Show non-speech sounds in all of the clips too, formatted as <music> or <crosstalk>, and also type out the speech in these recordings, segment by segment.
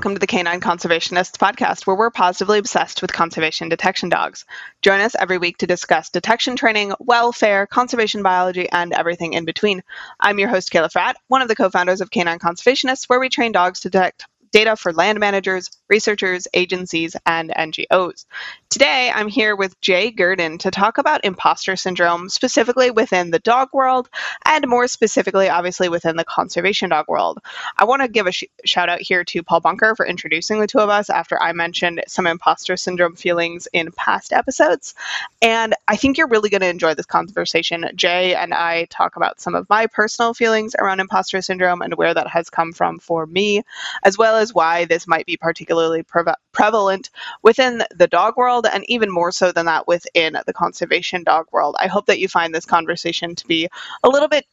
welcome to the K9 Conservationists podcast, where we're positively obsessed with conservation detection dogs. Join us every week to discuss detection training, welfare, conservation biology, and everything in between. I'm your host, Kayla Fratt, one of the co founders of K9 Conservationists, where we train dogs to detect data for land managers, researchers, agencies, and NGOs. Today, I'm here with Jay Gurden to talk about imposter syndrome, specifically within the dog world, and more specifically, obviously, within the conservation dog world. I want to give a sh- shout out here to Paul Bunker for introducing the two of us after I mentioned some imposter syndrome feelings in past episodes. And I think you're really going to enjoy this conversation. Jay and I talk about some of my personal feelings around imposter syndrome and where that has come from for me, as well as why this might be particularly pre- prevalent within the dog world and even more so than that within the conservation dog world. I hope that you find this conversation to be a little bit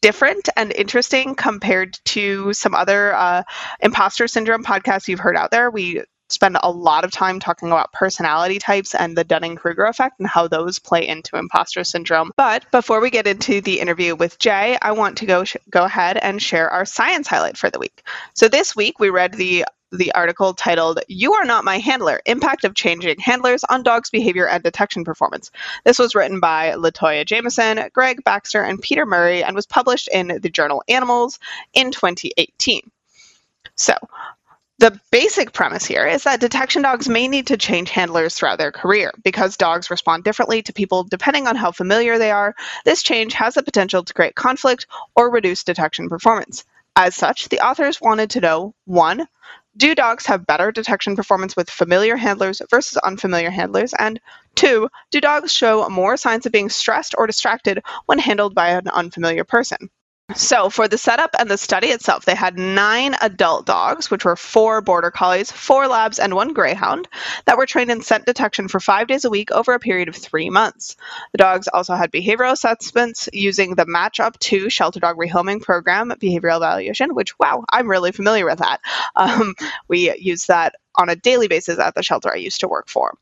different and interesting compared to some other uh, imposter syndrome podcasts you've heard out there. We spend a lot of time talking about personality types and the Dunning Kruger effect and how those play into imposter syndrome. But before we get into the interview with Jay, I want to go sh- go ahead and share our science highlight for the week. So this week we read the the article titled You Are Not My Handler Impact of Changing Handlers on Dogs' Behavior and Detection Performance. This was written by Latoya Jamieson, Greg Baxter, and Peter Murray and was published in the journal Animals in 2018. So, the basic premise here is that detection dogs may need to change handlers throughout their career. Because dogs respond differently to people depending on how familiar they are, this change has the potential to create conflict or reduce detection performance. As such, the authors wanted to know 1. Do dogs have better detection performance with familiar handlers versus unfamiliar handlers? And 2. Do dogs show more signs of being stressed or distracted when handled by an unfamiliar person? So, for the setup and the study itself, they had nine adult dogs, which were four border collies, four labs, and one greyhound, that were trained in scent detection for five days a week over a period of three months. The dogs also had behavioral assessments using the Match Up 2 Shelter Dog Rehoming Program behavioral evaluation, which, wow, I'm really familiar with that. <laughs> Um, we use that on a daily basis at the shelter I used to work for.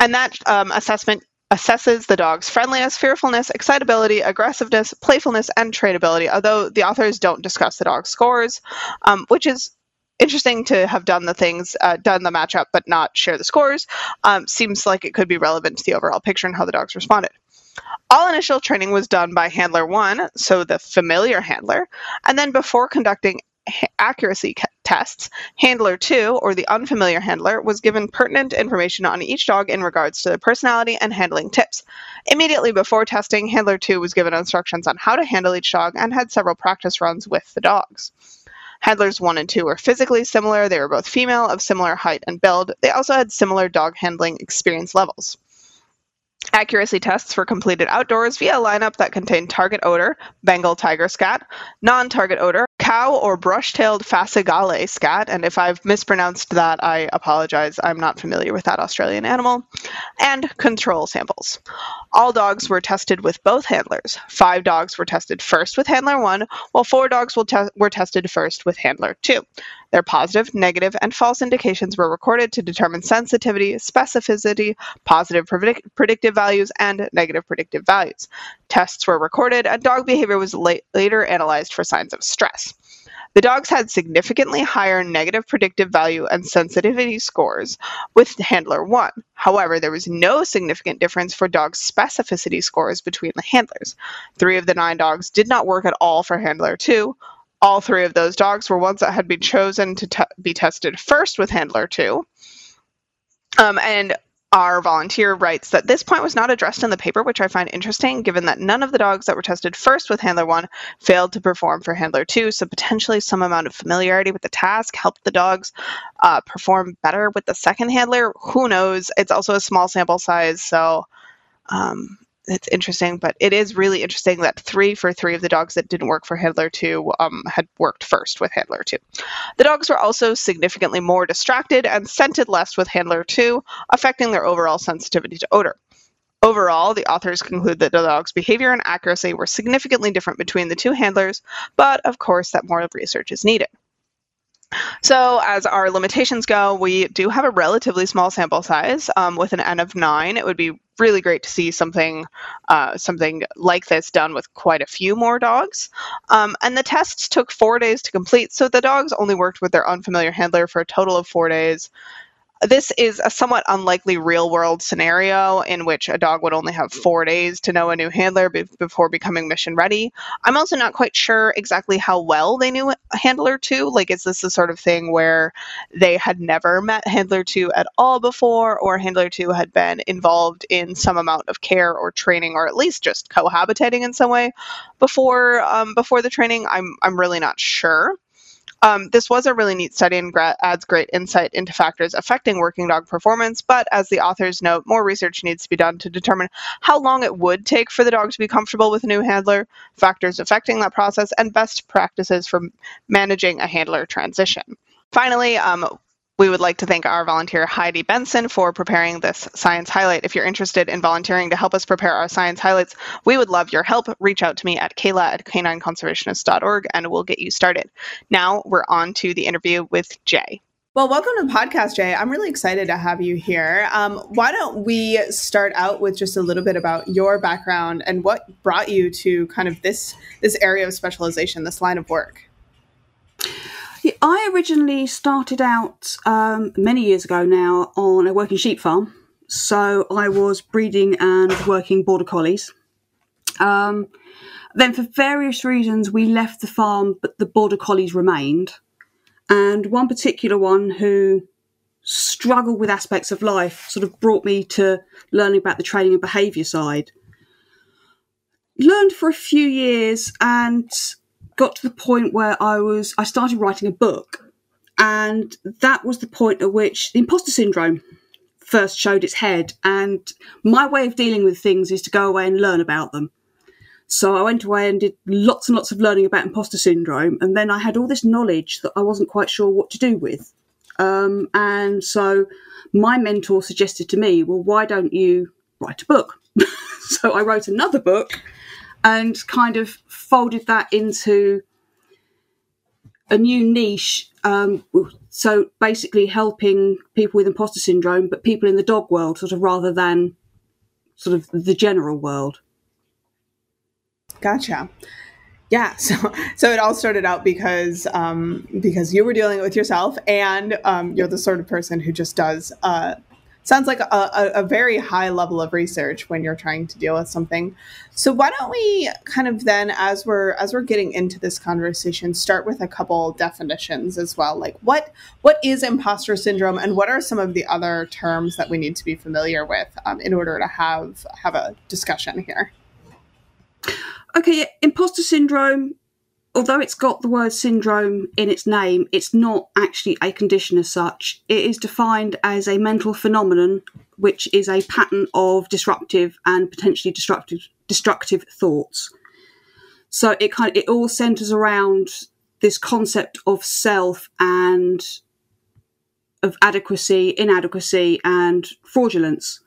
And that um, assessment assesses the dog's friendliness, fearfulness, excitability, aggressiveness, playfulness, and trainability, although the authors don't discuss the dog's scores, um, which is interesting to have done the things, uh, done the matchup, but not share the scores. Um, seems like it could be relevant to the overall picture and how the dogs responded. All initial training was done by handler one, so the familiar handler, and then before conducting accuracy tests, Handler 2, or the unfamiliar handler, was given pertinent information on each dog in regards to their personality and handling tips. Immediately before testing, Handler 2 was given instructions on how to handle each dog and had several practice runs with the dogs. Handlers 1 and 2 were physically similar. They were both female, of similar height and build. They also had similar dog handling experience levels. Accuracy tests were completed outdoors via a lineup that contained target odor, Bengal tiger scat, non target odor, cow or brush-tailed Phascogale scat, and if I've mispronounced that, I apologize. I'm not familiar with that Australian animal, and control samples. All dogs were tested with both handlers. Five dogs were tested first with handler one, while four dogs te- were tested first with handler two. Their positive, negative, and false indications were recorded to determine sensitivity, specificity, positive predict- predictive values, and negative predictive values. Tests were recorded, and dog behavior was la- later analyzed for signs of stress. The dogs had significantly higher negative predictive value and sensitivity scores with handler 1. However, there was no significant difference for dog specificity scores between the handlers. Three of the nine dogs did not work at all for handler 2. All three of those dogs were ones that had been chosen to te- be tested first with handler 2. Um, and our volunteer writes that this point was not addressed in the paper, which I find interesting given that none of the dogs that were tested first with Handler 1 failed to perform for Handler 2, so potentially some amount of familiarity with the task helped the dogs uh, perform better with the second handler. Who knows? It's also a small sample size, so um, it's interesting, but it is really interesting that three for three of the dogs that didn't work for Handler 2 um, had worked first with Handler 2. The dogs were also significantly more distracted and scented less with Handler 2, affecting their overall sensitivity to odor. Overall, the authors conclude that the dog's behavior and accuracy were significantly different between the two handlers, but of course, that more research is needed. So, as our limitations go, we do have a relatively small sample size. Um, with an N of 9, it would be really great to see something uh, something like this done with quite a few more dogs. Um, and the tests took four days to complete, so the dogs only worked with their unfamiliar handler for a total of four days this is a somewhat unlikely real world scenario in which a dog would only have four days to know a new handler be- before becoming mission ready. I'm also not quite sure exactly how well they knew Handler 2. Like, is this the sort of thing where they had never met Handler 2 at all before, or Handler 2 had been involved in some amount of care or training, or at least just cohabitating in some way before um, before the training? I'm I'm really not sure. Um, this was a really neat study and gra- adds great insight into factors affecting working dog performance, but as the authors note, more research needs to be done to determine how long it would take for the dog to be comfortable with a new handler, factors affecting that process, and best practices for managing a handler transition. Finally, um, we would like to thank our volunteer Heidi Benson for preparing this science highlight. If you're interested in volunteering to help us prepare our science highlights, we would love your help. Reach out to me at kayla at k9conservationist.org and we'll get you started. Now we're on to the interview with Jay. Well, welcome to the podcast, Jay. I'm really excited to have you here. Um, why don't we start out with just a little bit about your background and what brought you to kind of this this area of specialization, this line of work? I originally started out um, many years ago now on a working sheep farm. So I was breeding and working border collies. Um, then, for various reasons, we left the farm, but the border collies remained. And one particular one who struggled with aspects of life sort of brought me to learning about the training and behaviour side. Learned for a few years and got to the point where I was I started writing a book, and that was the point at which the imposter syndrome first showed its head. And my way of dealing with things is to go away and learn about them. So I went away and did lots and lots of learning about imposter syndrome, and then I had all this knowledge that I wasn't quite sure what to do with. Um, and so my mentor suggested to me, well, why don't you write a book? <laughs> so I wrote another book and kind of folded that into a new niche. Um, so basically, helping people with imposter syndrome, but people in the dog world, sort of rather than sort of the general world. Gotcha. Yeah, <laughs> so so it all started out because um, because you were dealing with yourself, and um, you're the sort of person who just does uh, sounds like a, a, a, very high level of research when you're trying to deal with something. So why don't we kind of then as we're as we're getting into this conversation start with a couple definitions as well. Like what what is imposter syndrome and what are some of the other terms that we need to be familiar with um, in order to have have a discussion here? Okay imposter syndrome although it's got the word syndrome in its name, it's not actually a condition as such. It is defined as a mental phenomenon which is a pattern of disruptive and potentially destructive destructive thoughts. So it kind of, it all centers around this concept of self and of adequacy, inadequacy, and fraudulence.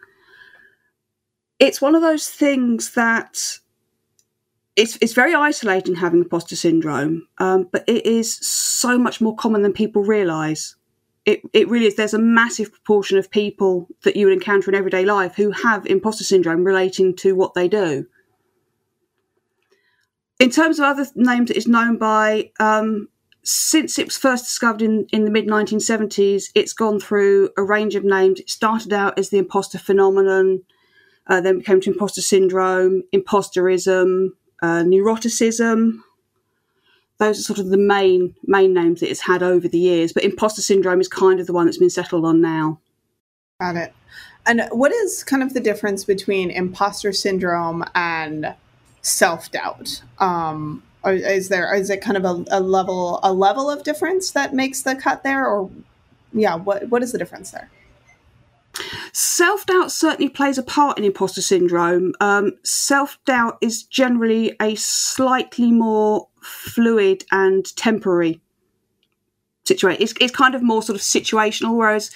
It's one of those things that it's it's very isolating having imposter syndrome, um, but it is so much more common than people realise. It it really is. There's a massive proportion of people that you would encounter in everyday life who have imposter syndrome relating to what they do. In terms of other names, it is known by. Um, since it was first discovered in, in the mid 1970s, it's gone through a range of names. It started out as the imposter phenomenon, uh, then became to imposter syndrome, imposterism, uh, neuroticism. Those are sort of the main main names that it's had over the years, but imposter syndrome is kind of the one that's been settled on now. Got it. And what is kind of the difference between imposter syndrome and self doubt? Um, is there is it kind of a, a level a level of difference that makes the cut there, or yeah, what what is the difference there? Self doubt certainly plays a part in imposter syndrome. Um, Self doubt is generally a slightly more fluid and temporary situation. It's, it's kind of more sort of situational, whereas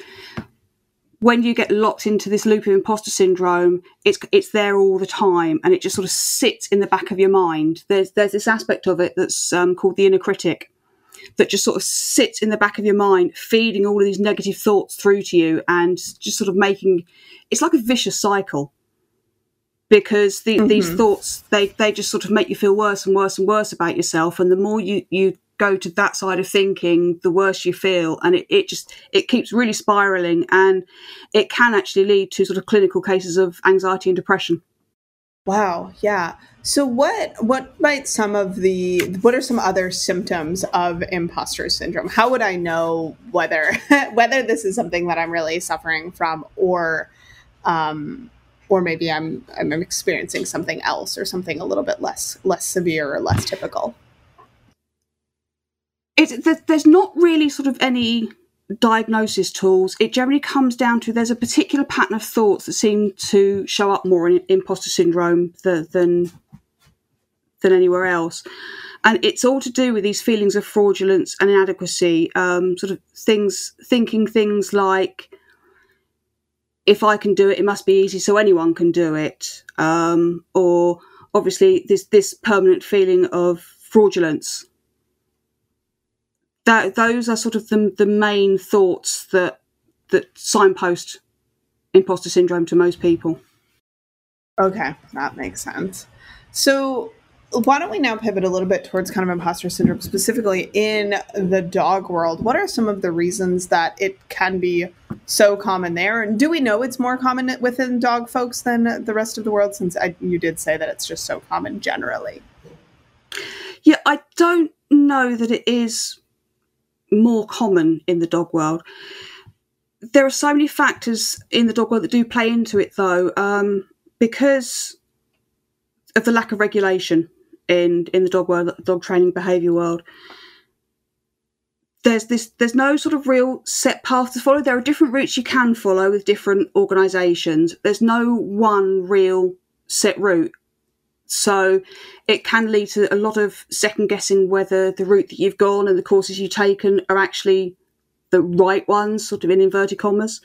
when you get locked into this loop of imposter syndrome, it's it's there all the time, and it just sort of sits in the back of your mind. There's there's this aspect of it that's um, called the inner critic, that just sort of sits in the back of your mind, feeding all of these negative thoughts through to you and just sort of making it's like a vicious cycle. because the, mm-hmm. these thoughts they they just sort of make you feel worse and worse and worse about yourself and the more you you go to that side of thinking the worse you feel and it, it just it keeps really spiraling and it can actually lead to sort of clinical cases of anxiety and depression wow yeah so what what might some of the what are some other symptoms of imposter syndrome how would i know whether <laughs> whether this is something that i'm really suffering from or um or maybe I'm I'm experiencing something else or something a little bit less less severe or less typical. It, there's not really sort of any diagnosis tools. It generally comes down to there's a particular pattern of thoughts that seem to show up more in imposter syndrome than than, anywhere else. And it's all to do with these feelings of fraudulence and inadequacy, um, sort of things, thinking things like, if I can do it, it must be easy, so anyone can do it. Um, or obviously, this this permanent feeling of fraudulence. That those are sort of the the main thoughts that that signpost imposter syndrome to most people. Okay, that makes sense. So why don't we now pivot a little bit towards kind of imposter syndrome specifically in the dog world what are some of the reasons that it can be so common there and do we know it's more common within dog folks than the rest of the world since I, you did say that it's just so common generally yeah i don't know that it is more common in the dog world there are so many factors in the dog world that do play into it though um, because of the lack of regulation in in the dog world, dog training behaviour world. There's this. There's no sort of real set path to follow. There are different routes you can follow with different organisations. There's no one real set route. So it can lead to a lot of second guessing whether the route that you've gone and the courses you've taken are actually the right ones, sort of in inverted commas.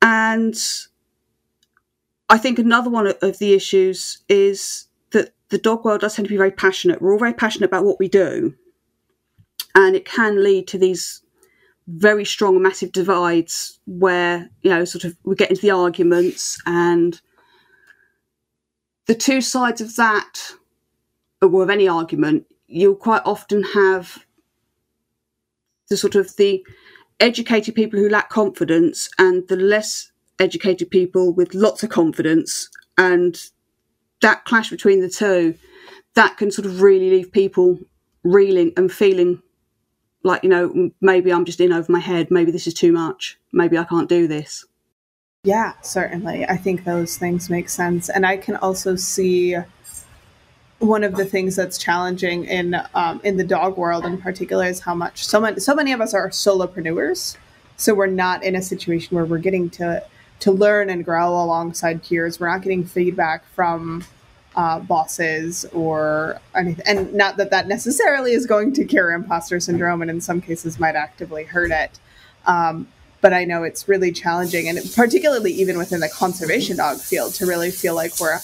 And I think another one of the issues is that the dog world does tend to be very passionate. We're all very passionate about what we do, and it can lead to these very strong, massive divides where you know, sort of, we get into the arguments, and the two sides of that, or of any argument, you'll quite often have the sort of the educated people who lack confidence and the less educated people with lots of confidence and that clash between the two, that can sort of really leave people reeling and feeling like, you know, maybe I'm just in over my head. Maybe this is too much. Maybe I can't do this. Yeah, certainly. I think those things make sense. And I can also see one of the things that's challenging in um, in the dog world in particular is how much so many so many of us are solopreneurs. So we're not in a situation where we're getting to to learn and grow alongside peers. We're not getting feedback from uh, bosses or anything. And not that that necessarily is going to cure imposter syndrome, and in some cases might actively hurt it. Um, but I know it's really challenging, and particularly even within the conservation dog field, to really feel like we're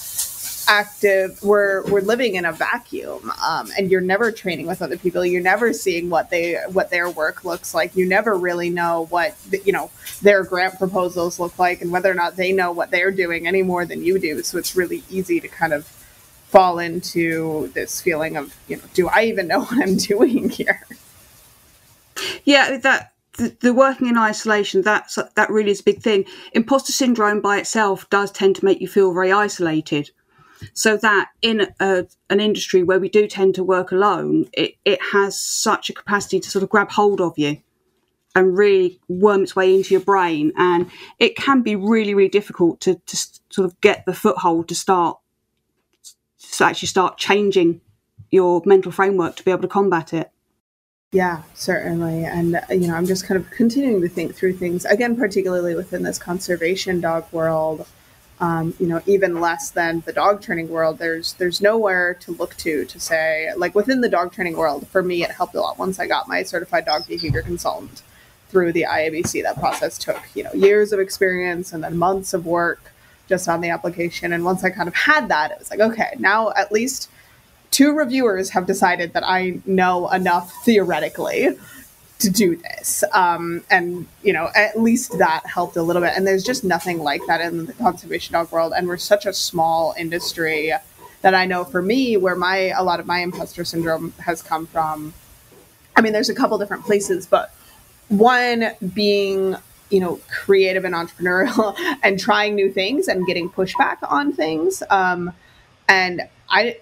active we're we're living in a vacuum um, and you're never training with other people. You're never seeing what they what their work looks like. You never really know what you know their grant proposals look like and whether or not they know what they're doing any more than you do. So it's really easy to kind of fall into this feeling of you know do i even know <laughs> what i'm doing here? Yeah that the, the, working in isolation that's that really is a big thing imposter syndrome by itself does tend to make you feel very isolated so that in a, an industry where we do tend to work alone, it, it has such a capacity to sort of grab hold of you and really worm its way into your brain. And it can be really, really difficult to, to sort of get the foothold to start, to actually start changing your mental framework to be able to combat it. Yeah, certainly. And, you know, I'm just kind of continuing to think through things, again, particularly within this conservation dog world um, you know, even less than the dog training world, there's there's nowhere to look to to say like within the dog training world. For me, it helped a lot once I got my certified dog behavior consultant through the IAABC. That process took you know years of experience and then months of work just on the application. And once I kind of had that, it was like okay, now at least two reviewers have decided that I know enough theoretically to do this. Um, and, you know, at least that helped a little bit. And there's just nothing like that in the conservation dog world. And we're such a small industry that I know for me, where my, a lot of my imposter syndrome has come from. I mean, there's a couple different places, but one being, you know, creative and entrepreneurial <laughs> and trying new things and getting pushback on things. Um, and I,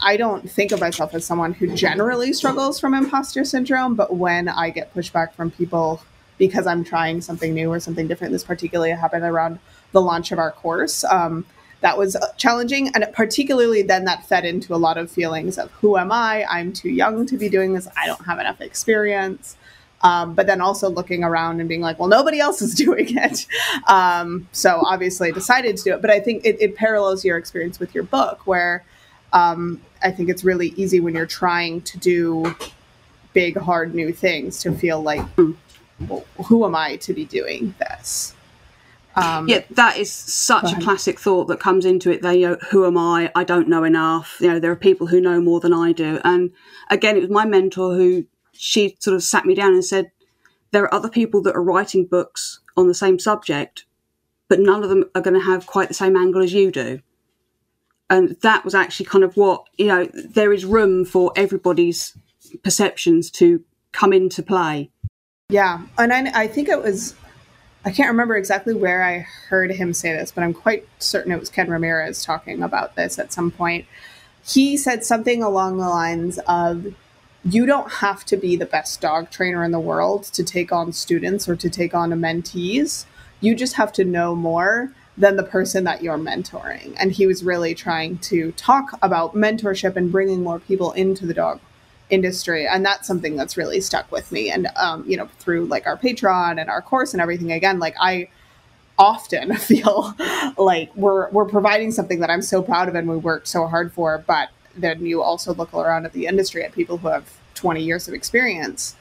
I don't think of myself as someone who generally struggles from imposter syndrome, but when I get pushback from people because I'm trying something new or something different, this particularly happened around the launch of our course. Um, that was uh, challenging, and particularly then that fed into a lot of feelings of who am I? I'm too young to be doing this. I don't have enough experience. Um, but then also looking around and being like, well, nobody else is <laughs> doing it. Um, so obviously I decided to do it. But I think it, it parallels your experience with your book, where um, I think it's really easy when you're trying to do big, hard, new things to feel like, well, who am I to be doing this? Um, yeah, that is such a classic thought that comes into it. They, you know, who am I? I don't know enough. You know, there are people who know more than I do. And again, it was my mentor who she sort of sat me down and said, there are other people that are writing books on the same subject, but none of them are going to have quite the same angle as you do and that was actually kind of what you know there is room for everybody's perceptions to come into play. Yeah and I, I, think it was i can't remember exactly where i heard him say this but i'm quite certain it was ken ramirez talking about this at some point. He said something along the lines of you don't have to be the best dog trainer in the world to take on students or to take on a mentees. You just have to know more than the person that you're mentoring. And he was really trying to talk about mentorship and bringing more people into the dog industry. And that's something that's really stuck with me. And, um, you know, through like our Patreon and our course and everything, again, like I often <laughs> feel like we're, we're providing something that I'm so proud of and we worked so hard for. But then you also look around at the industry at people who have 20 years of experience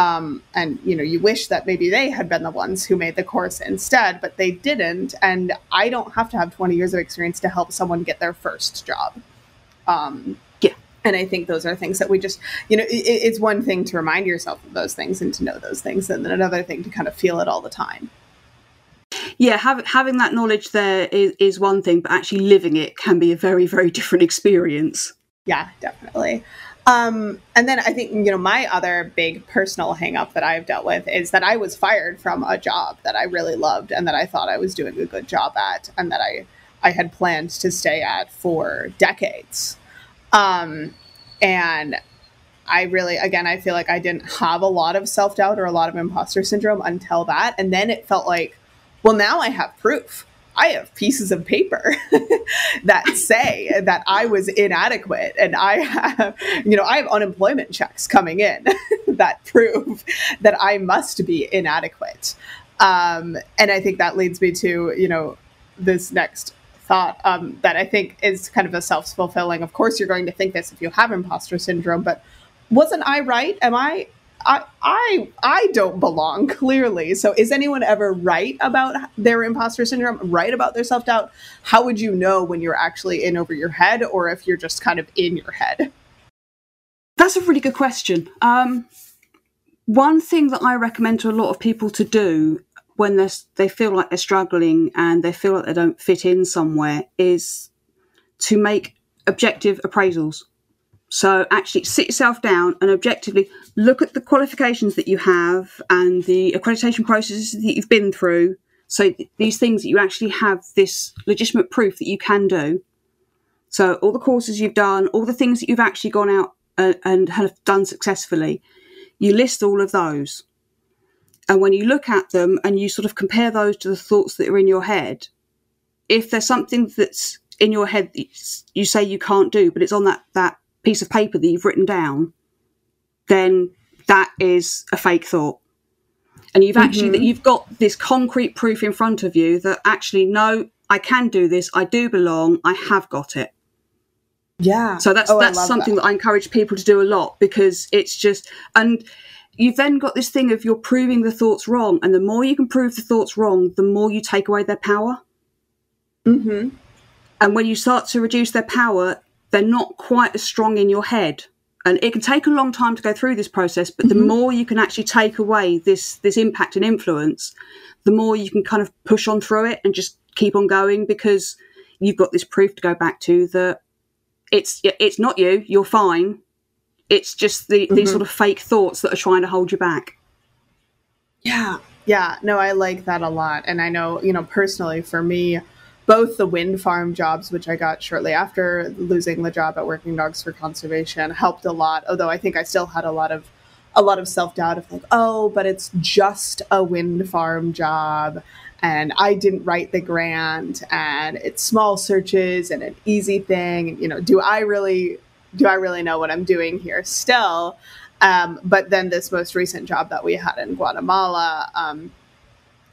um, and you know you wish that maybe they had been the ones who made the course instead but they didn't. And i don't have to have 20 years of experience to help someone get their first job. Um, yeah. and i think those are things that we just you know it, it's one thing to remind yourself of those things and to know those things and then another thing to kind of feel it all the time. Yeah have, having that knowledge there is, is one thing but actually living it can be a very very different experience. Yeah definitely um, and then I think, you know, my other big personal hangup that I've dealt with is that I was fired from a job that I really loved and that I thought I was doing a good job at and that I, I had planned to stay at for decades. Um, and I really, again, I feel like I didn't have a lot of self doubt or a lot of imposter syndrome until that. And then it felt like, well, now I have proof. I have pieces of paper <laughs> that say that I was inadequate and I have, you know, I have unemployment checks coming in <laughs> that prove that I must be inadequate. Um, and I think that leads me to, you know, this next thought um, that I think is kind of a self fulfilling. Of course, you're going to think this if you have imposter syndrome, but wasn't I right? Am I I I I don't belong clearly. So is anyone ever right about their imposter syndrome, right about their self-doubt? How would you know when you're actually in over your head or if you're just kind of in your head? That's a really good question. Um, one thing that I recommend to a lot of people to do when they they feel like they're struggling and they feel like they don't fit in somewhere is to make objective appraisals. So actually sit yourself down and objectively look at the qualifications that you have and the accreditation processes that you've been through. So th- these things that you actually have this legitimate proof that you can do. So all the courses you've done, all the things that you've actually gone out and, and have done successfully, you list all of those. And when you look at them and you sort of compare those to the thoughts that are in your head, if there's something that's in your head you say you can't do, but it's on that, that piece of paper that you've written down, then that is a fake thought. And you've actually mm-hmm. you've got this concrete proof in front of you that actually no, I can do this. I do belong. I have got it. Yeah. So that's oh, that's something that. that I encourage people to do a lot because it's just and you've then got this thing of you're proving the thoughts wrong, and the more you can prove the thoughts wrong, the more you take away their power. Mm-hmm. And when you start to reduce their power, they're not quite as strong in your head and it can take a long time to go through this process but the Mhm. more you can actually take away this this impact and influence the more you can kind of push on through it and just keep on going because you've got this proof to go back to that it's it's not you you're fine it's just the, these Mhm. sort of fake thoughts that are trying to hold you back Yeah. Yeah. No, I like that a lot. And I know, you know, personally for me, both the wind farm jobs, which I got shortly after losing the job at Working Dogs for Conservation, helped a lot. Although I think I still had a lot of a lot of self doubt of like, oh, but it's just a wind farm job. And I didn't write the grant and it's small searches and an easy thing. You know, do I really do I really know what I'm doing here still? Um, but then this most recent job that we had in Guatemala um,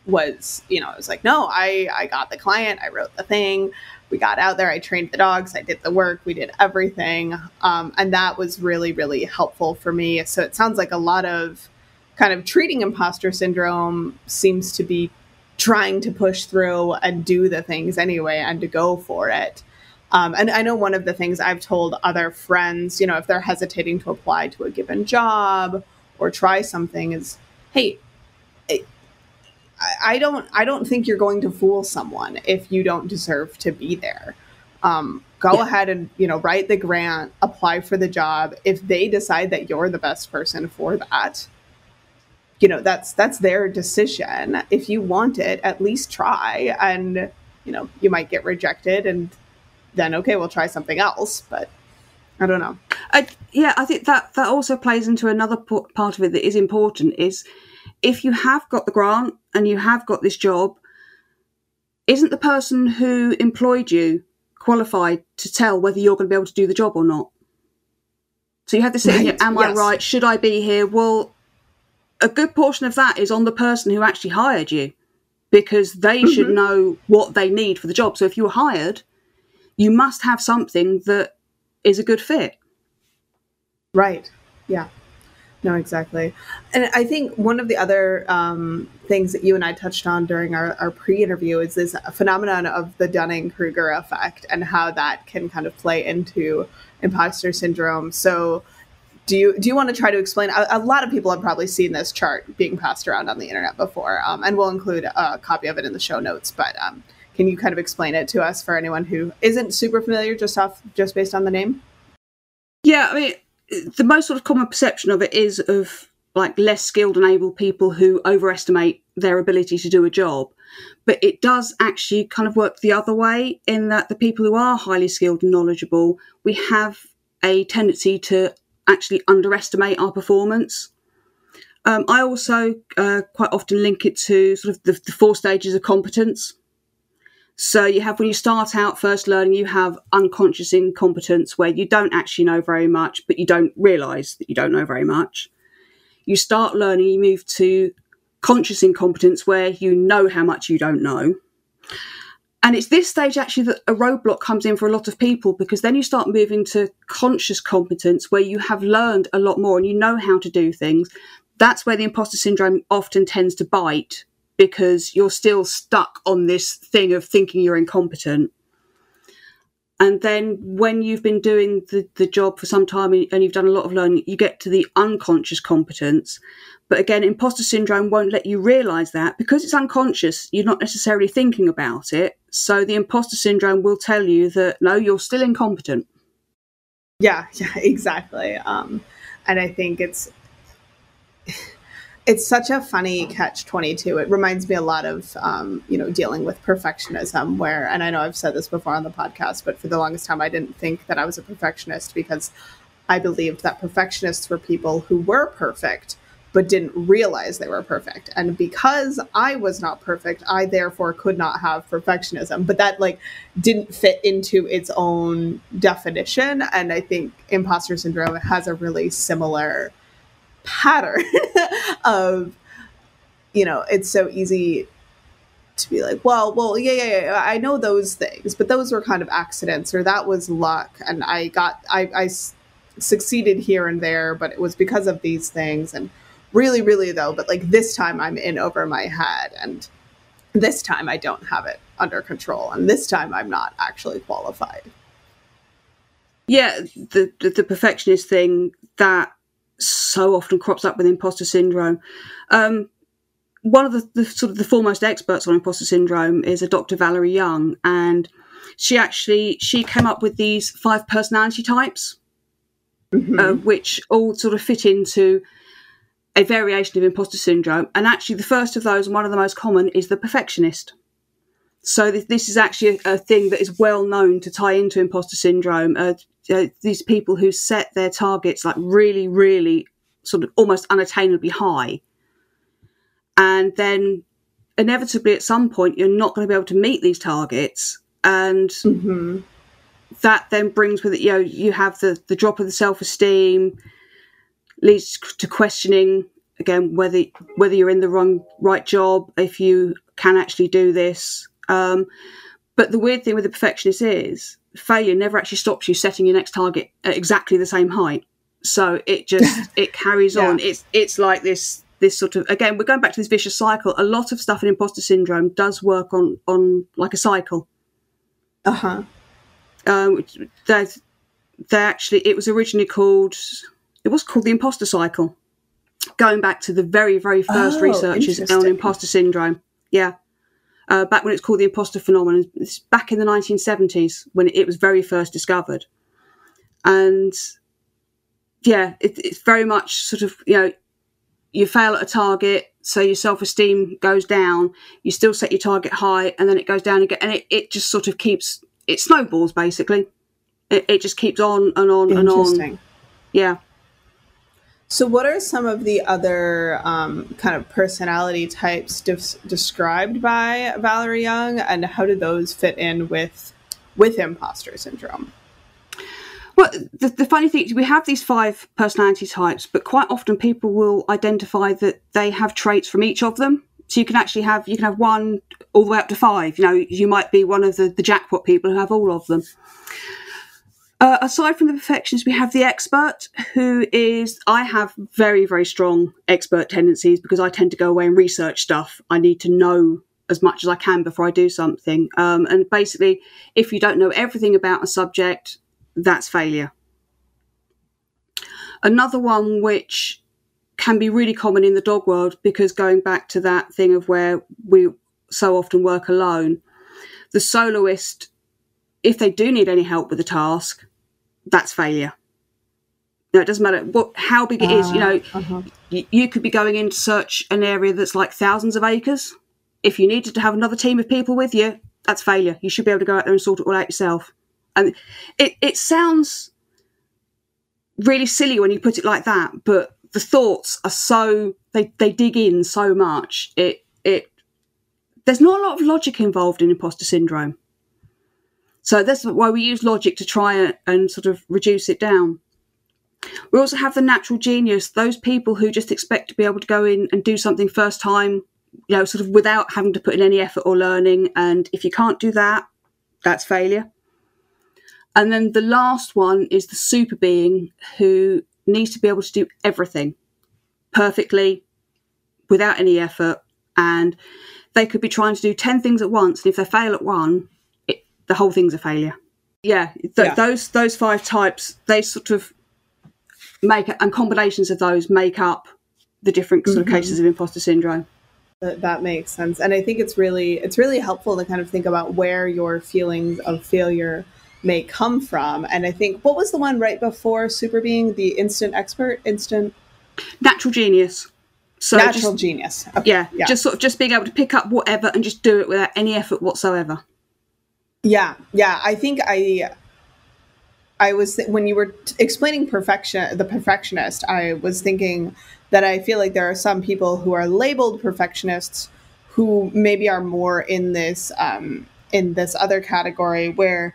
was, you know, I was like, no, I, I got the client, I wrote the thing, we got out there, I trained the dogs, I did the work, we did everything. Um, and that was really, really helpful for me. So it sounds like a lot of kind of treating imposter syndrome seems to be trying to push through and do the things anyway and to go for it. Um, and I know one of the things I've told other friends, you know, if they're hesitating to apply to a given job or try something, is, hey, I- don't, I don't think you're going to fool someone if you don't deserve to be there. Um, go Yeah. ahead and you know write the grant, apply for the job. If they decide that you're the best person for that, you know that's that's their decision. If you want it, at least try, and you know you might get rejected and then okay, we'll try something else. But I don't know. I, yeah, I think that that also plays into another part of it that is important is if you have got the grant and you have got this job, isn't the person who employed you qualified to tell whether you're going to be able to do the job or not? So you have this thing, Right, am I right? Should I be here? Well, a good portion of that is on the person who actually hired you because they should Mhm. know what they need for the job. So if you were hired, you must have something that is a good fit. Right. Yeah. No, exactly. And I think one of the other um, things that you and I touched on during our, our pre interview is this phenomenon of the Dunning Kruger effect and how that can kind of play into imposter syndrome. So, do you do you want to try to explain? A, a lot of people have probably seen this chart being passed around on the internet before, um, and we'll include a copy of it in the show notes. But um, can you kind of explain it to us for anyone who isn't super familiar, just off just based on the name? Yeah, I mean, the most sort of common perception of it is of like less skilled and able people who overestimate their ability to do a job. But it does actually kind of work the other way in that the people who are highly skilled and knowledgeable, we have a tendency to actually underestimate our performance. Um, I also uh, quite often link it to sort of the, the four stages of competence. So you have when you start out first learning, you have unconscious incompetence where you don't actually know very much, but you don't realize that you don't know very much. You start learning, you move to conscious incompetence where you know how much you don't know. And it's this stage actually that a roadblock comes in for a lot of people because then you start moving to conscious competence where you have learned a lot more and you know how to do things. That's where the imposter syndrome often tends to bite because you're still stuck on this thing of thinking you're incompetent. And then when you've been doing the, the job for some time and you've done a lot of learning, you get to the unconscious competence. But again, imposter syndrome won't let you realize that because it's unconscious, you're not necessarily thinking about it. So the imposter syndrome will tell you that no, you're still incompetent. Yeah, <laughs> yeah, exactly. Um, and I think it's it's such a funny catch 22 it reminds me a lot of um, you know dealing with perfectionism where and i know i've said this before on the podcast but for the longest time i didn't think that i was a perfectionist because i believed that perfectionists were people who were perfect but didn't realize they were perfect. And because i was not perfect i therefore could not have perfectionism. But that like didn't fit into its own definition. And i think imposter syndrome has a really similar pattern <laughs> of you know it's so easy to be like well well yeah, yeah yeah i know those things but those were kind of accidents or that was luck and i got i i succeeded here and there but it was because of these things and really really though but like this time i'm in over my head and this time i don't have it under control and this time i'm not actually qualified. Yeah, the, the, the perfectionist thing that so often crops up with imposter syndrome. Um, one of the, the, sort of the foremost experts on imposter syndrome is a Dr. Valerie Young, and she actually she came up with these five personality types, mm-hmm. uh, which all sort of fit into a variation of imposter syndrome. And actually, the first of those and one of the most common is the perfectionist. So this, this is actually a, a, thing that is well known to tie into imposter syndrome. Uh, uh, these people who set their targets like really, really sort of almost unattainably high and then inevitably at some point you're not going to be able to meet these targets and mm-hmm. that then brings with it you know you have the the drop of the self-esteem leads to questioning again whether whether you're in the wrong right job if you can actually do this um, but the weird thing with the perfectionist is failure never actually stops you setting your next target at exactly the same height. So it just <laughs> it carries yeah. on. It's it's like this this sort of again we're going back to this vicious cycle. A lot of stuff in imposter syndrome does work on on like a cycle. Uh-huh. Um they they actually it was originally called it was called the imposter cycle. Going back to the very very first oh, researchers on imposter syndrome. Yeah uh, back when it's called the imposter phenomenon it's back in the 1970s when it was very first discovered and yeah it, it's very much sort of you know you fail at a target, so your self esteem goes down. You still set your target high, and then it goes down again, and it, it just sort of keeps it snowballs basically. It, it just keeps on and on and on. Yeah. So, what are some of the other um, kind of personality types de- described by Valerie Young, and how do those fit in with with imposter syndrome? Well, the, the funny thing is, we have these five personality types, but quite often people will identify that they have traits from each of them. So you can actually have you can have one all the way up to five. You know, you might be one of the, the jackpot people who have all of them. Uh, aside from the perfectionist, we have the expert, who is I have very very strong expert tendencies because I tend to go away and research stuff. I need to know as much as I can before I do something. Um, and basically, if you don't know everything about a subject, that's failure. Another one which can be really common in the dog world because going back to that thing of where we so often work alone, the soloist, if they do need any help with a task, that's failure. No, it doesn't matter what how big it is. You know, uh, uh-huh. you, you could be going in to search an area that's like thousands of acres. If you needed to have another team of people with you, that's failure. You should be able to go out there and sort it all out yourself. And it, it sounds really silly when you put it like that, but the thoughts are so they, they dig in so much. It it there's not a lot of logic involved in imposter syndrome. So that's why we use logic to try and, sort of reduce it down. We also have the natural genius, those people who just expect to be able to go in and do something first time, you know, sort of without having to put in any effort or learning. And if you can't do that, that's failure. And then the last one is the super being who needs to be able to do everything perfectly without any effort. And they could be trying to do 10 things at once. And if they fail at one, the whole thing's a failure. Yeah, th- yeah, those those five types, they sort of make and combinations of those make up the different sort of mm-hmm. cases of imposter syndrome. That, that makes sense, and I think it's really it's really helpful to kind of think about where your feelings of failure may come from. And I think what was the one right before super being the instant expert, instant natural genius. So natural just, genius. Okay. Yeah, yeah, just sort of just being able to pick up whatever and just do it without any effort whatsoever. Yeah, yeah. I think I I was when you were explaining perfection, the perfectionist. I was thinking that I feel like there are some people who are labeled perfectionists who maybe are more in this um, in this other category where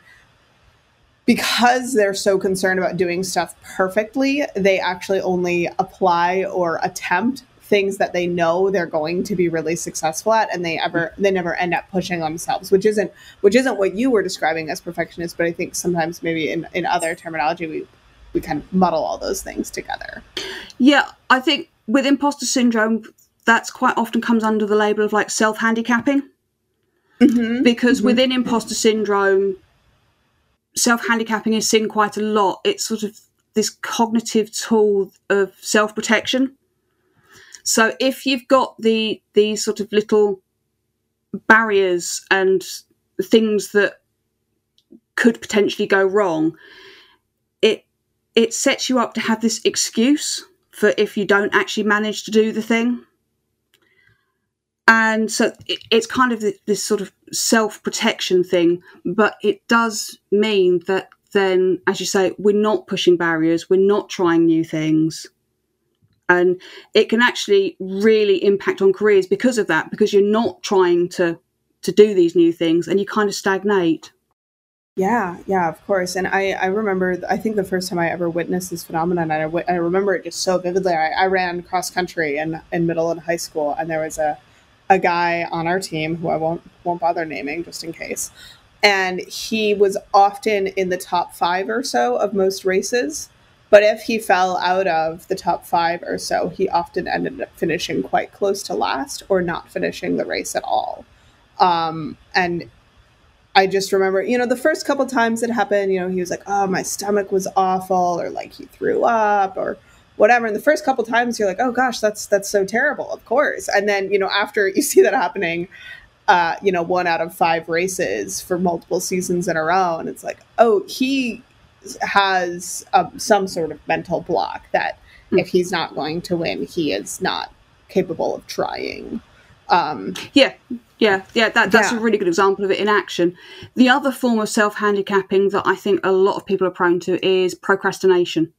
because they're so concerned about doing stuff perfectly, they actually only apply or attempt things that they know they're going to be really successful at and they ever they never end up pushing themselves which isn't which isn't what you were describing as perfectionist but i think sometimes maybe in, in other terminology we we kind of muddle all those things together yeah i think with imposter syndrome that's quite often comes under the label of like self-handicapping mm-hmm. because mm-hmm. within imposter syndrome self handicapping is seen quite a lot. It's sort of this cognitive tool of self protection. So if you've got the these sort of little barriers and things that could potentially go wrong, it it sets you up to have this excuse for if you don't actually manage to do the thing. And so it, it's kind of this sort of self protection thing, but it does mean that then, as you say, we're not pushing barriers, we're not trying new things. And it can actually really impact on careers because of that, because you're not trying to to do these new things and you kind of stagnate. Yeah, yeah, of course. And I, I remember, I think the first time I ever witnessed this phenomenon, I, I remember it just so vividly. I, I ran cross country in, in middle and high school, and there was a, a guy on our team who I won't won't bother naming just in case. And he was often in the top five or so of most races. But if he fell out of the top five or so, he often ended up finishing quite close to last or not finishing the race at all. Um, and I just remember, you know, the first couple times it happened, you know, he was like, "Oh, my stomach was awful," or like he threw up, or whatever. And the first couple times, you're like, "Oh gosh, that's that's so terrible." Of course. And then, you know, after <laughs> you see that happening, uh, you know, one out of five races for multiple seasons in a row, and it's like, oh, he has um, some sort of mental block that mm. if he's not going to win, he is not capable of trying. Um, yeah, yeah, yeah. That, that's yeah. a really good example of it in action. The other form of self handicapping that I think a lot of people are prone to is procrastination.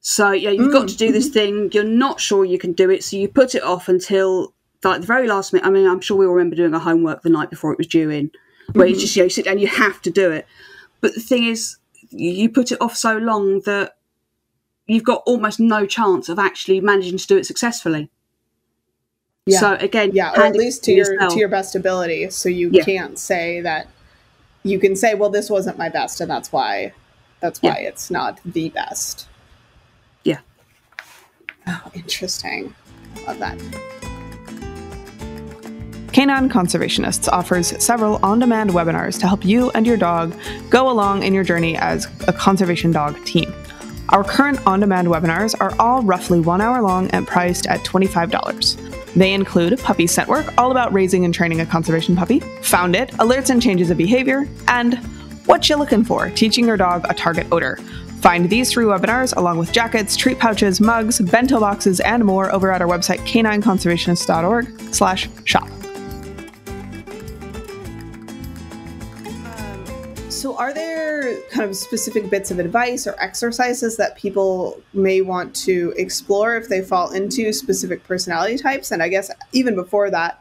So yeah, you've mm. got to do this thing. You're not sure you can do it, so you put it off until like the very last minute. I mean, I'm sure we all remember doing our homework the night before it was due in, where mm-hmm. you just you, know, you sit down, you have to do it. But the thing is, you put it off so long that you've got almost no chance of actually managing to do it successfully. Yeah. So again, yeah, or at least to your yourself. to your best ability. So you yeah. can't say that you can say, well, this wasn't my best, and that's why that's why yeah. it's not the best. Yeah. Oh, interesting. I Love that. K9 Conservationists offers several on demand webinars to help you and your dog go along in your journey as a conservation dog team. Our current on demand webinars are all roughly one hour long and priced at $25. They include Puppy Scent Work, all about raising and training a conservation puppy, Found It, alerts and changes of behavior, and What You Looking For, teaching your dog a target odor. Find these three webinars along with jackets, treat pouches, mugs, bento boxes, and more over at our website k9conservationist.org slash shop. So, are there kind of specific bits of advice or exercises that people may want to explore if they fall into specific personality types? And I guess even before that,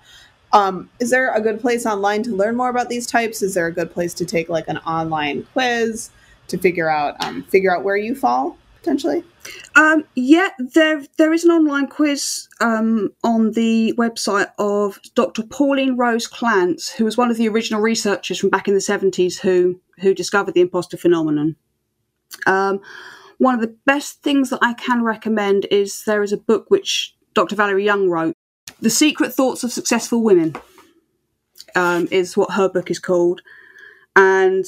um, is there a good place online to learn more about these types? Is there a good place to take like an online quiz to figure out um, figure out where you fall potentially? Um, yeah, there there is an online quiz um, on the website of Dr. Pauline Rose Clance, who was one of the original researchers from back in the seventies who who discovered the imposter phenomenon. Um, one of the best things that I can recommend is there is a book which Dr. Valerie Young wrote, "The Secret Thoughts of Successful Women," um, is what her book is called, and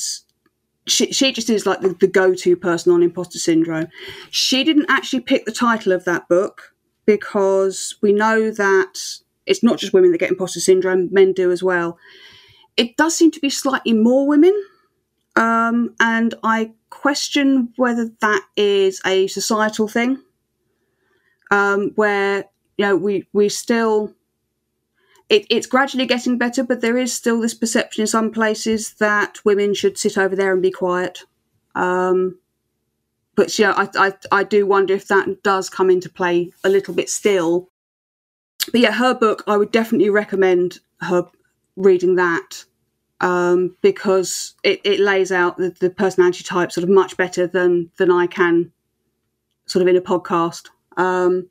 she, she just is like the, the go-to person on imposter syndrome. She didn't actually pick the title of that book because we know that it's not just women that get imposter syndrome; men do as well. It does seem to be slightly more women, um, and I question whether that is a societal thing, um, where you know we we still it, it's gradually getting better, but there is still this perception in some places that women should sit over there and be quiet. Um, but yeah, I, I, I do wonder if that does come into play a little bit still. But yeah, her book, I would definitely recommend her reading that um, because it, it lays out the, the personality type sort of much better than than I can sort of in a podcast. Um,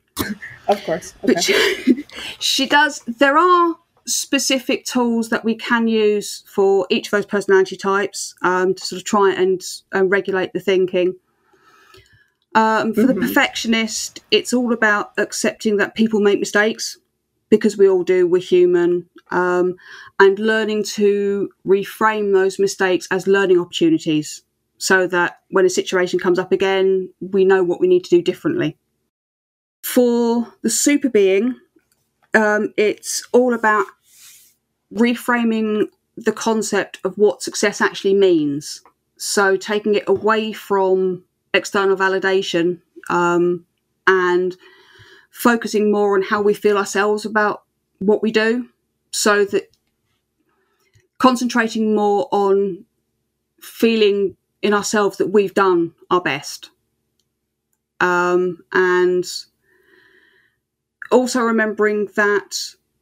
of course. Okay. But <laughs> she, she does. There are specific tools that we can use for each of those personality types um, to sort of try and uh, regulate the thinking. Um, for mm-hmm. the perfectionist, it's all about accepting that people make mistakes because we all do, we're human, um, and learning to reframe those mistakes as learning opportunities. so that when a situation comes up again, we know what we need to do differently. For the super being, um, it's all about reframing the concept of what success actually means. So taking it away from external validation um, and focusing more on how we feel ourselves about what we do so that concentrating more on feeling in ourselves that we've done our best um, and also remembering that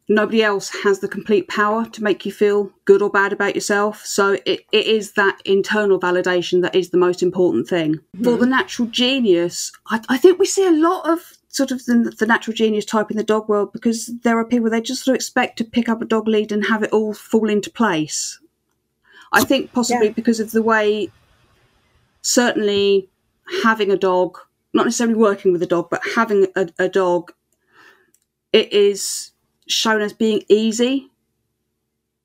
nobody else has the complete power to make you feel good or bad about yourself. So it, it is that internal validation that is the most important thing. Mm-hmm. For the natural genius, I, I, think we see a lot of sort of the, the, natural genius type in the dog world because there are people they just sort of expect to pick up a dog lead and have it all fall into place. I think possibly yeah. because of the way, certainly having a dog, not necessarily working with a dog, but having a, a dog, it is shown as being easy.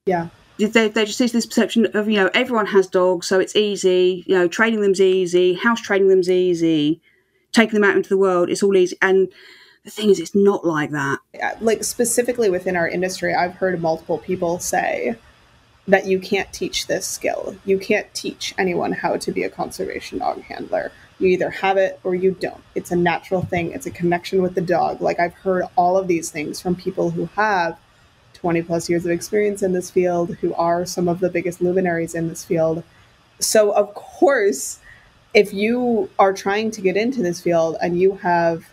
Yeah. They, they just see this perception of, you know, everyone has dogs, so it's easy, you know, training them's easy, house training them's easy, taking them out into the world, it's all easy. And the thing is, it's not like that. Like, specifically within our industry, I've heard multiple people say that you can't teach this skill. You can't teach anyone how to be a conservation dog handler. You either have it or you don't. It's a natural thing. It's a connection with the dog. Like I've heard all of these things from people who have 20 plus years of experience in this field, who are some of the biggest luminaries in this field. So, of course, if you are trying to get into this field and you have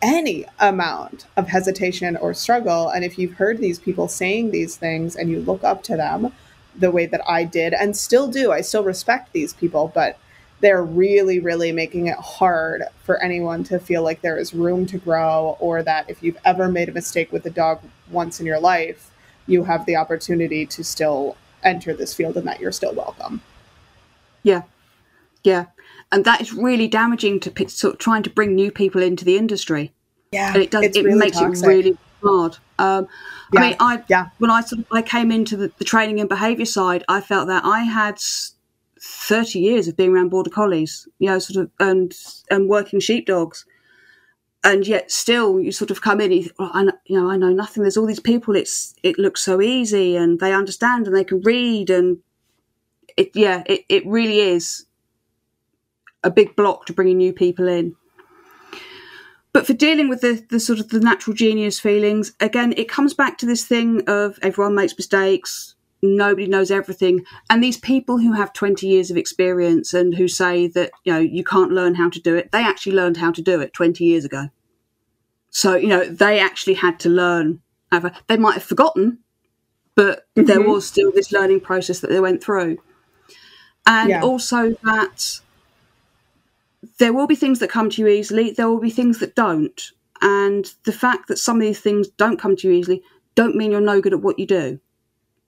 any amount of hesitation or struggle, and if you've heard these people saying these things and you look up to them the way that I did and still do, I still respect these people, but they're really, really making it hard for anyone to feel like there is room to grow, or that if you've ever made a mistake with a dog once in your life, you have the opportunity to still enter this field and that you're still welcome. Yeah. Yeah. And that is really damaging to sort of trying to bring new people into the industry. Yeah. And it does, it really makes toxic. it really hard. Um, yeah. I mean, I, yeah. when I sort of, I came into the, the training and behavior side, I felt that I had 30 years of being around border collies, you know, sort of, and, and working sheepdogs. And yet still you sort of come in, you, oh, I know, you know, I know nothing. There's all these people. It's, it looks so easy and they understand and they can read. And it, yeah, it, it really is a big block to bringing new people in. But for dealing with the, the sort of the natural genius feelings, again, it comes back to this thing of everyone makes mistakes, nobody knows everything. And these people who have 20 years of experience and who say that, you know, you can't learn how to do it, they actually learned how to do it 20 years ago. So, you know, they actually had to learn. They might have forgotten, but mm-hmm. there was still this learning process that they went through. And yeah. also that there will be things that come to you easily, there will be things that don't. And the fact that some of these things don't come to you easily don't mean you're no good at what you do.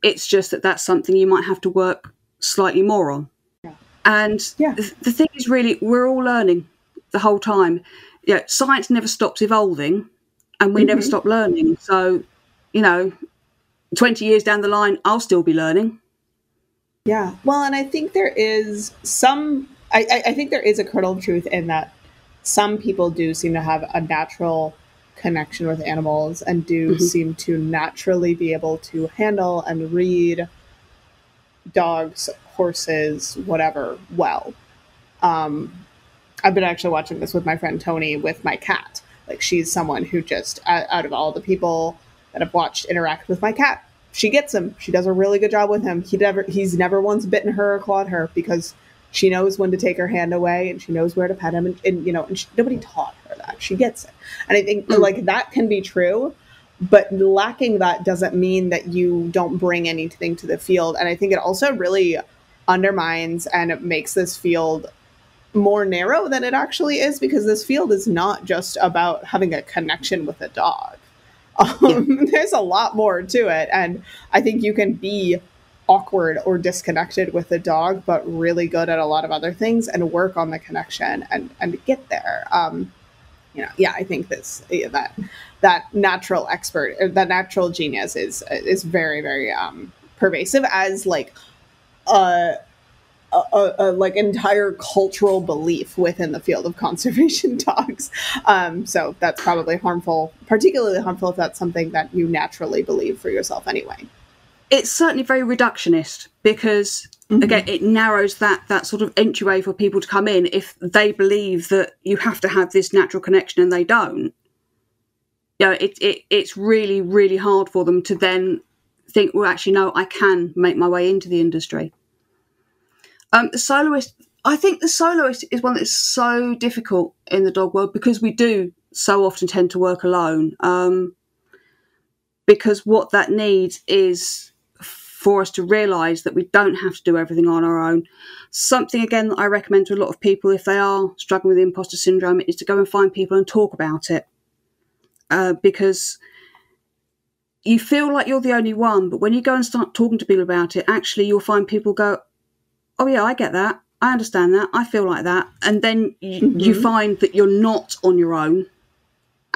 It's just that that's something you might have to work slightly more on. Yeah. And yeah. The, the, thing is, really, we're all learning the whole time. Yeah, science never stops evolving, and we mm-hmm. never stop learning. So, you know, 20 years down the line, I'll still be learning. Yeah. Well, and I think there is some, I, I think there is a kernel of truth in that some people do seem to have a natural connection with animals and do mm-hmm. seem to naturally be able to handle and read dogs, horses, whatever, well. Um, I've been actually watching this with my friend Tony with my cat. Like, she's someone who just, out of all the people that I've watched interact with my cat, she gets him. She does a really good job with him. He never, he's never once bitten her or clawed her because she knows when to take her hand away and she knows where to pet him. And, and you know, and she, nobody taught her that. She gets it. And I think mm. like that can be true, but lacking that doesn't mean that you don't bring anything to the field. And I think it also really undermines and it makes this field more narrow than it actually is because this field is not just about having a connection with a dog. Um, yeah. <laughs> There's a lot more to it. And I think you can be awkward or disconnected with a dog, but really good at a lot of other things and work on the connection and, and get there. Um, you know, yeah, I think this yeah, that that natural expert, uh, that natural genius is is very very um, pervasive as like a a, a, a, like entire cultural belief within the field of <laughs> conservation dogs. Um, so that's probably harmful, particularly harmful if that's something that you naturally believe for yourself anyway. It's certainly very reductionist because mm-hmm. again it narrows that that sort of entryway for people to come in if they believe that you have to have this natural connection and they don't. You know, it, it it's really really hard for them to then think, well, actually, no, I can make my way into the industry. Um, the soloist, I think the soloist is one that's so difficult in the dog world because we do so often tend to work alone. Um, because what that needs is for us to realize that we don't have to do everything on our own. Something again that I recommend to a lot of people if they are struggling with imposter syndrome is to go and find people and talk about it. Uh, because you feel like you're the only one, but when you go and start talking to people about it, actually you'll find people go, Oh yeah, I get that. I understand that. I feel like that. And then you, mm-hmm. you find that you're not on your own.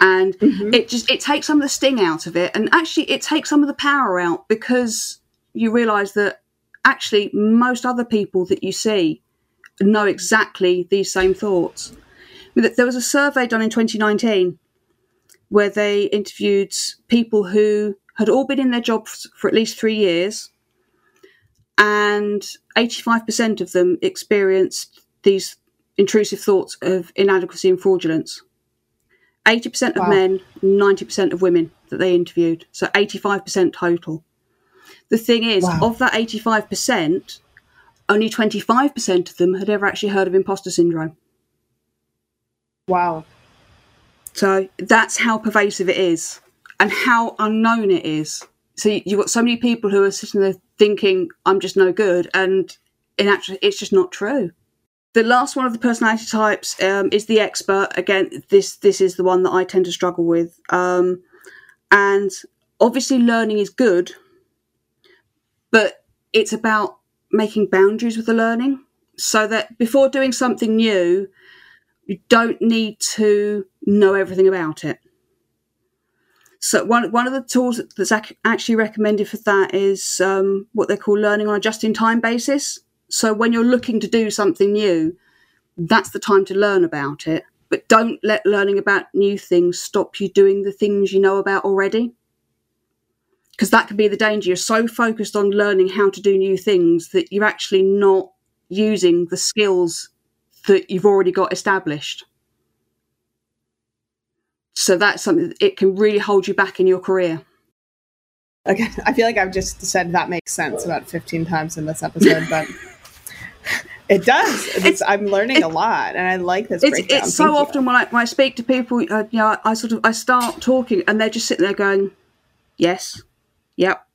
And mm-hmm. it just it takes some of the sting out of it. And actually it takes some of the power out because you realise that actually most other people that you see know exactly these same thoughts. There was a survey done in 2019 where they interviewed people who had all been in their jobs for at least three years, and 85% of them experienced these intrusive thoughts of inadequacy and fraudulence. 80% of wow. men, 90% of women that they interviewed, so 85% total. The thing is, wow. of that 85%, only 25% of them had ever actually heard of imposter syndrome. Wow. So that's how pervasive it is and how unknown it is. So you've got so many people who are sitting there thinking, I'm just no good. And in actually, it's just not true. The last one of the personality types um, is the expert. Again, this this is the one that I tend to struggle with. Um, and obviously, learning is good, but it's about making boundaries with the learning so that before doing something new, you don't need to know everything about it. So one one of the tools that's actually recommended for that is um, what they call learning on a just-in-time basis. So when you're looking to do something new, that's the time to learn about it. But don't let learning about new things stop you doing the things you know about already. Because that can be the danger. You're so focused on learning how to do new things that you're actually not using the skills that you've already got established. So that's something that it can really hold you back in your career. Okay, <laughs> I feel like I've just said that makes sense about 15 times in this episode, but <laughs> it does. It's, it's, I'm learning a lot, and I like this. It's, it's so often when I, when I speak to people, uh, you know, I sort of I start talking, and they're just sitting there going, "Yes, yep,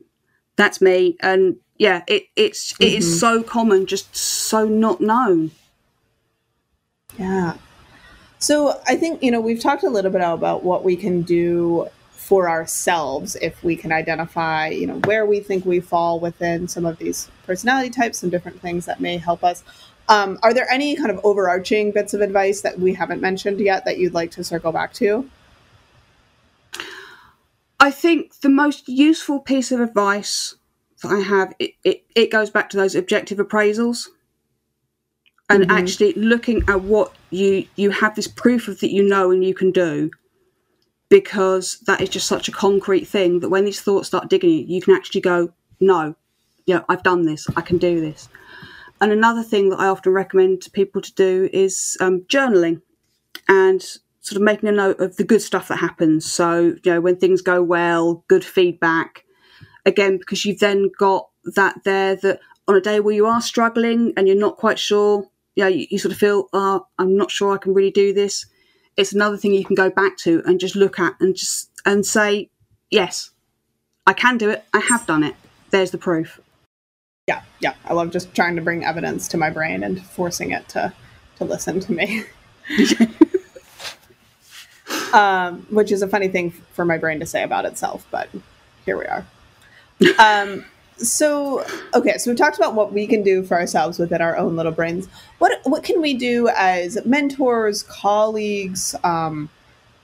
that's me," and yeah, it it's mm-hmm. it is mm-hmm. so common, just so not known. Yeah. So I think, you know, we've talked a little bit about what we can do for ourselves if we can identify, you know, where we think we fall within some of these personality types and different things that may help us. Um, are there any kind of overarching bits of advice that we haven't mentioned yet that you'd like to circle back to? I think the most useful piece of advice that I have it, it, it goes back to those objective appraisals and mm-hmm. actually looking at what you you have this proof of that you know and you can do because that is just such a concrete thing that when these thoughts start digging you you can actually go no yeah i've done this. I can do this. And another thing that i often recommend to people to do is um, journaling. And sort of making a note of the good stuff that happens so you know when things go well good feedback again because you've then got that there that on a day where you are struggling and you're not quite sure yeah, you, you, sort of feel, oh, I'm not sure I can really do this. It's another thing you can go back to and just look at and just and say, yes, I can do it. I have done it. There's the proof. Yeah, yeah. I love just trying to bring evidence to my brain and forcing it to to listen to me. <laughs> um, which is a funny thing for my brain to say about itself, but here we are. <laughs> Um, so okay so we talked about what we can do for ourselves within our own little brains what what can we do as mentors colleagues um,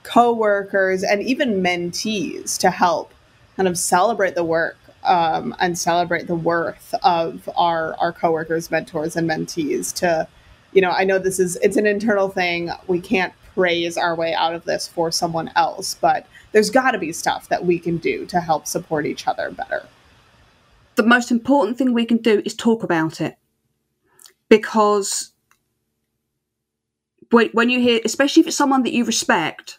co-workers and even mentees to help kind of celebrate the work um, and celebrate the worth of our our coworkers, mentors, and mentees. To, you know, I know this is it's an internal thing. We can't praise our way out of this for someone else, but there's got to be stuff that we can do to help support each other better. The most important thing we can do is talk about it because when you hear, especially if it's someone that you respect,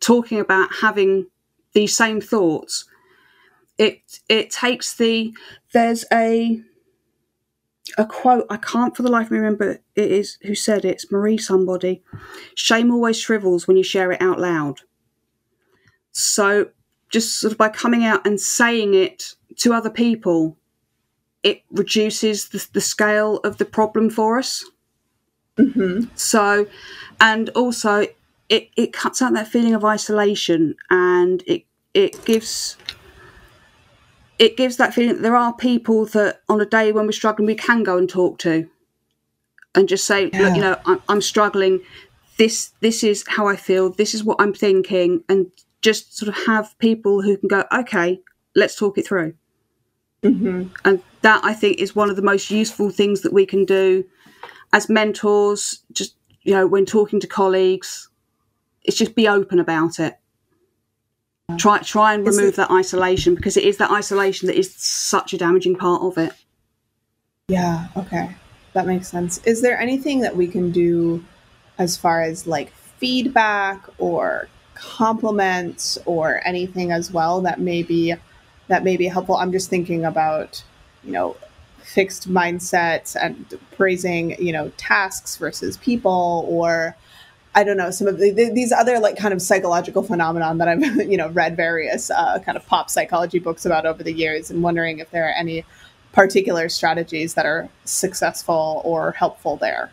talking about having these same thoughts, it it takes the there's a a quote I can't for the life of me remember it is who said it. It's Marie somebody. Shame always shrivels when you share it out loud. So just sort of by coming out and saying it to other people, it reduces the, the scale of the problem for us. Mm-hmm. So, and also it, it cuts out that feeling of isolation and it it gives it gives that feeling that there are people that on a day when we're struggling we can go and talk to and just say yeah. look you know I'm, I'm struggling. This this is how i feel. This is what i'm thinking. And just sort of have people who can go okay let's talk it through. Mm-hmm. and that i think is one of the most useful things that we can do as mentors just you know when talking to colleagues it's just be open about it try try and remove it, that isolation because it is that isolation that is such a damaging part of it. Yeah okay. That makes sense. Is there anything that we can do as far as like feedback or compliments or anything as well that may be that may be helpful? I'm just thinking about you know fixed mindsets and praising you know tasks versus people or I don't know some of the, these other like kind of psychological phenomenon that I've <laughs> you know read various uh, kind of pop psychology books about over the years, and wondering if there are any particular strategies that are successful or helpful there.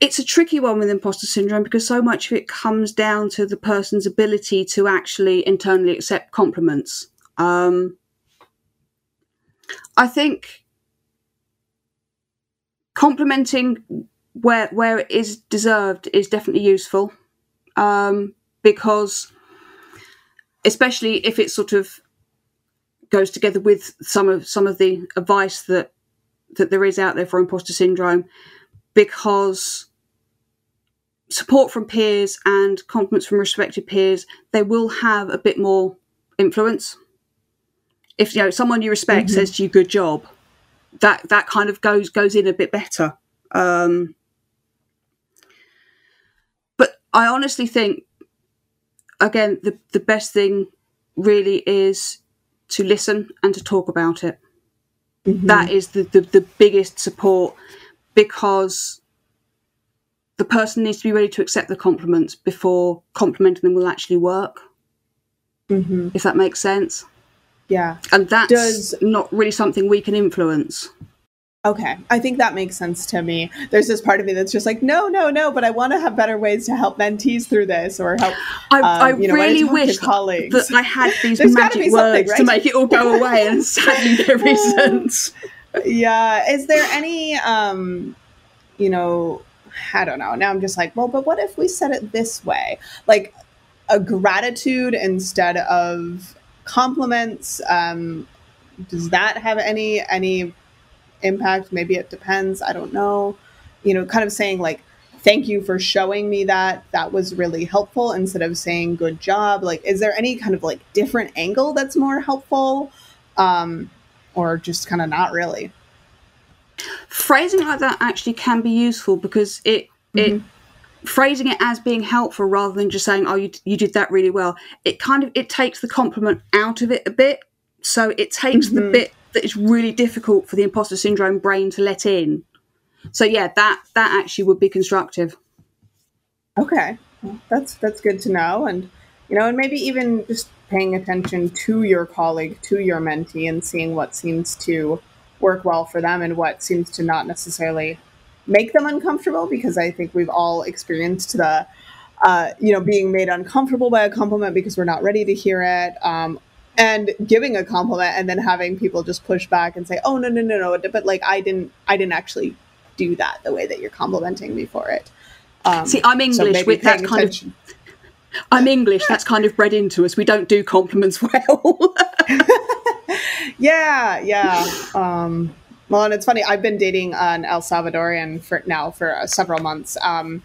It's a tricky one with imposter syndrome because so much of it comes down to the person's ability to actually internally accept compliments. Um, I think complimenting where where it is deserved is definitely useful um, because especially if it sort of goes together with some of some of the advice that that there is out there for imposter syndrome because support from peers and compliments from respected peers they will have a bit more influence if you know someone you respect mm-hmm. says to you good job that that kind of goes goes in a bit better um, I honestly think, again, the, the best thing really is to listen and to talk about it. Mm-hmm. That is the, the, the biggest support because the person needs to be ready to accept the compliments before complimenting them will actually work. Mm-hmm. If that makes sense. Yeah. And that's Does... not really something we can influence. Okay, I think that makes sense to me. There's this part of me that's just like, no, no, no, but I want to have better ways to help mentees through this or help. I, um, I you know, really wish colleagues. that I had <laughs> these magic words right? to make it all go away, and sadly there isn't. yeah, is there any, um, you know, I don't know. Now I'm just like, well, but what if we said it this way, like a gratitude instead of compliments? Um, does that have any any impact. Maybe it depends. I don't know. You know, kind of saying like, thank you for showing me that. That was really helpful instead of saying good job. Like, is there any kind of like different angle that's more helpful? Um, or just kind of not really? Phrasing like that actually can be useful because it, mm-hmm. it, phrasing it as being helpful rather than just saying oh you, you did that really well it kind of it takes the compliment out of it a bit so it takes mm-hmm. the bit that is really difficult for the imposter syndrome brain to let in. So yeah, that that actually would be constructive. Okay, that's that's good to know, and you know, and maybe even just paying attention to your colleague, to your mentee, and seeing what seems to work well for them and what seems to not necessarily make them uncomfortable. Because I think we've all experienced the uh, you know, being made uncomfortable by a compliment because we're not ready to hear it, um, and giving a compliment and then having people just push back and say oh no no no no but like i didn't i didn't actually do that the way that you're complimenting me for it um, see i'm english so with that kind attention. of i'm english that's kind of bred into us we don't do compliments <laughs> well <laughs> yeah, yeah. Um, well, and it's funny. I've been dating an El Salvadorian for now for uh, several months. Um,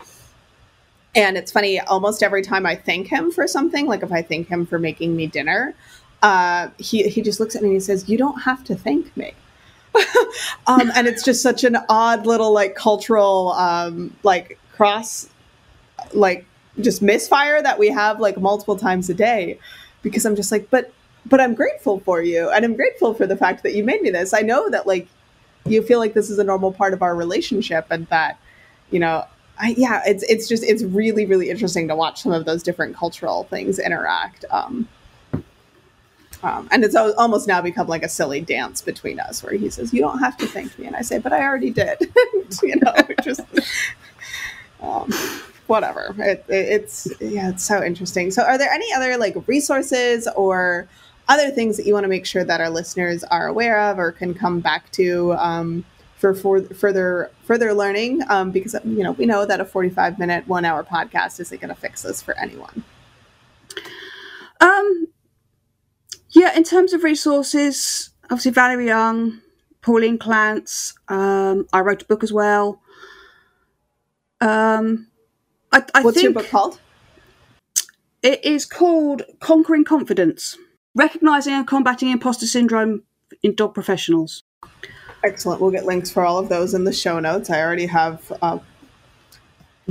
and it's funny. Almost every time I thank him for something, like if I thank him for making me dinner, uh, he he just looks at me and he says, "You don't have to thank me." <laughs> um, and it's just such an odd little like cultural um, like cross like just misfire that we have like multiple times a day because I'm just like, but but I'm grateful for you and I'm grateful for the fact that you made me this. I know that like you feel like this is a normal part of our relationship and that you know I, yeah it's it's just it's really really interesting to watch some of those different cultural things interact um, um, and it's almost now become like a silly dance between us where he says you don't have to thank me and i say but i already did <laughs> you know just um, whatever. It, it, it's yeah, it's so interesting. So, are there any other like resources or other things that you want to make sure that our listeners are aware of or can come back to um, for, for further further learning? Um, because you know we know that a forty five minute one hour podcast isn't going to fix this for anyone. Um. Yeah, in terms of resources, obviously Valerie Young, Pauline Clance. Um, I wrote a book as well. Um, I, I What's think your book called? It is called Conquering Confidence Recognizing and Combating Imposter Syndrome in Dog Professionals. Excellent. We'll get links for all of those in the show notes. I already have uh,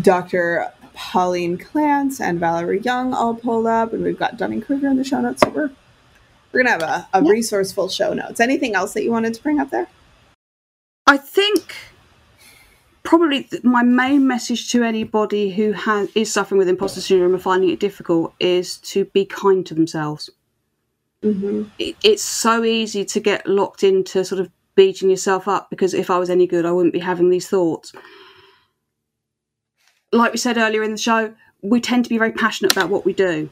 Dr. Pauline Clance and Valerie Young all pulled up, and we've got Dunning Kruger in the show notes. So we're we're gonna have a, a yeah. resourceful show notes. Anything else that you wanted to bring up there? I think probably my main message to anybody who has is suffering with imposter syndrome and finding it difficult is to be kind to themselves. Mm-hmm. It, it's so easy to get locked into sort of beating yourself up because if I was any good, I wouldn't be having these thoughts. Like we said earlier in the show, we tend to be very passionate about what we do.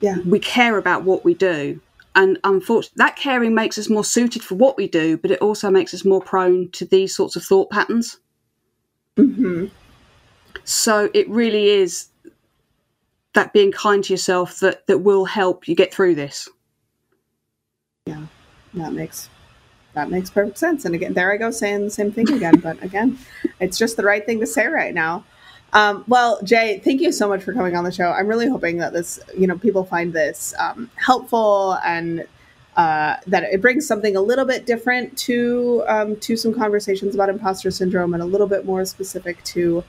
Yeah, we care about what we do, and unfortunately, that caring makes us more suited for what we do, but it also makes us more prone to these sorts of thought patterns. Mm-hmm. So it really is that being kind to yourself that that will help you get through this. Yeah, that makes that makes perfect sense. And again, there I go saying the same thing again. but again, it's just the right thing to say right now. Um, well, Jay, thank you so much for coming on the show. I'm really hoping that this, you know, people find this um, helpful and uh, that it brings something a little bit different to um, to some conversations about imposter syndrome and a little bit more specific to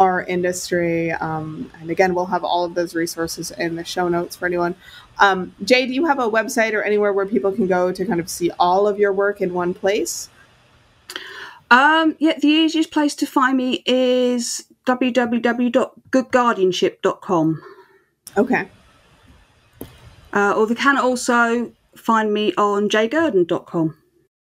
our industry. Um, and again, we'll have all of those resources in the show notes for anyone. Um, Jay, do you have a website or anywhere where people can go to kind of see all of your work in one place? Um, yeah, the easiest place to find me is www.goodguardianship.com. Okay. Uh, or they can also find me on jaygurden.com.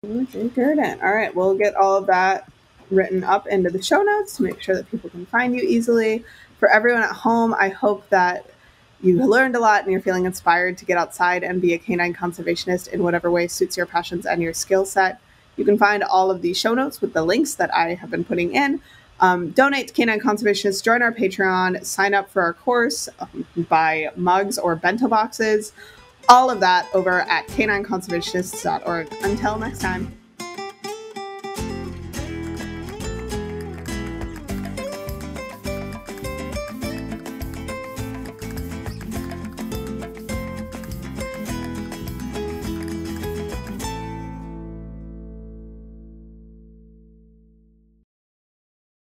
Jay Gurden. All right, we'll get all of that written up into the show notes to make sure that people can find you easily. For everyone at home, I hope that you learned a lot and you're feeling inspired to get outside and be a canine conservationist in whatever way suits your passions and your skill set. You can find all of the show notes with the links that I have been putting in. Um, donate to K9 Conservationists, join our Patreon, sign up for our course, um, buy mugs or bento boxes all of that over at k9conservationists.org. Until next time.